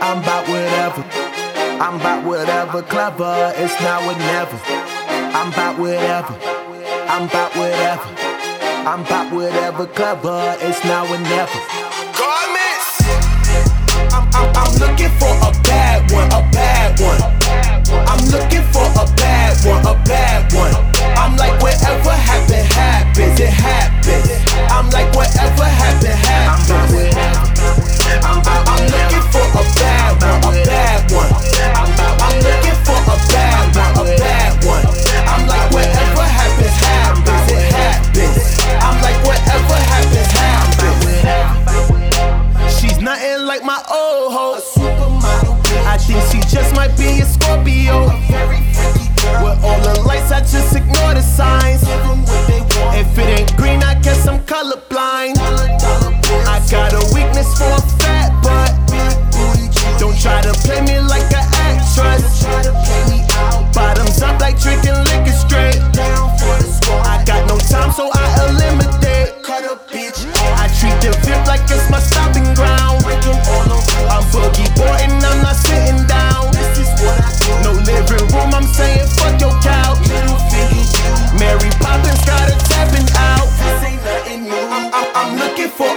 I'm about whatever. I'm about whatever clever. It's now or never. I'm about whatever. I'm about whatever. I'm about whatever clever. It's now or never.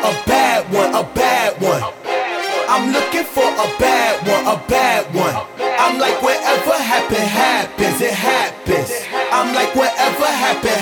A bad one, a bad one. I'm looking for a bad one, a bad one. I'm like whatever happen, happens, it happens. I'm like whatever happen,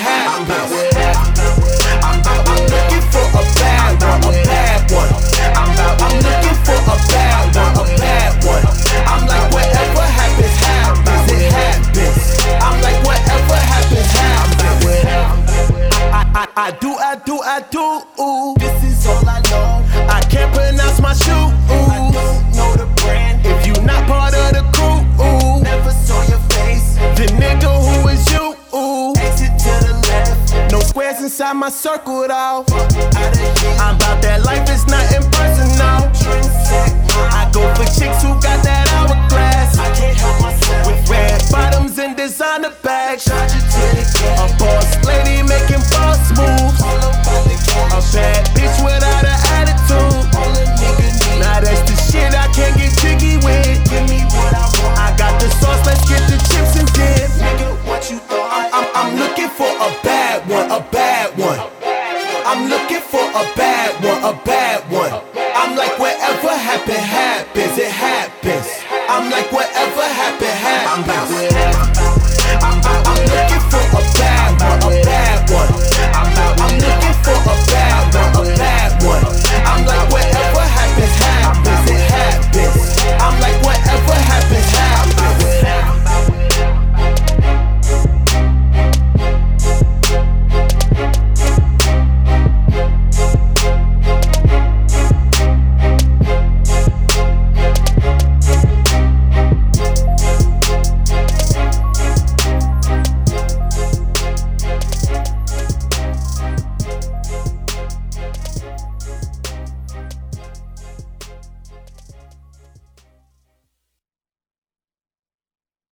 I do, I do, I do. Ooh. This is all I know. I can't pronounce my shoe. I don't know the brand. If you not part of the crew, ooh. never saw your face. The nigga who is you. Ooh. Exit to the left. No squares inside my circle at all. I'm about that life, it's not impersonal. I go for chicks who got that hourglass. I can't help myself. With red bottoms and designer bags. for a bad one, a bad one. I'm like, whatever happened, happens, it happens. I'm like, whatever.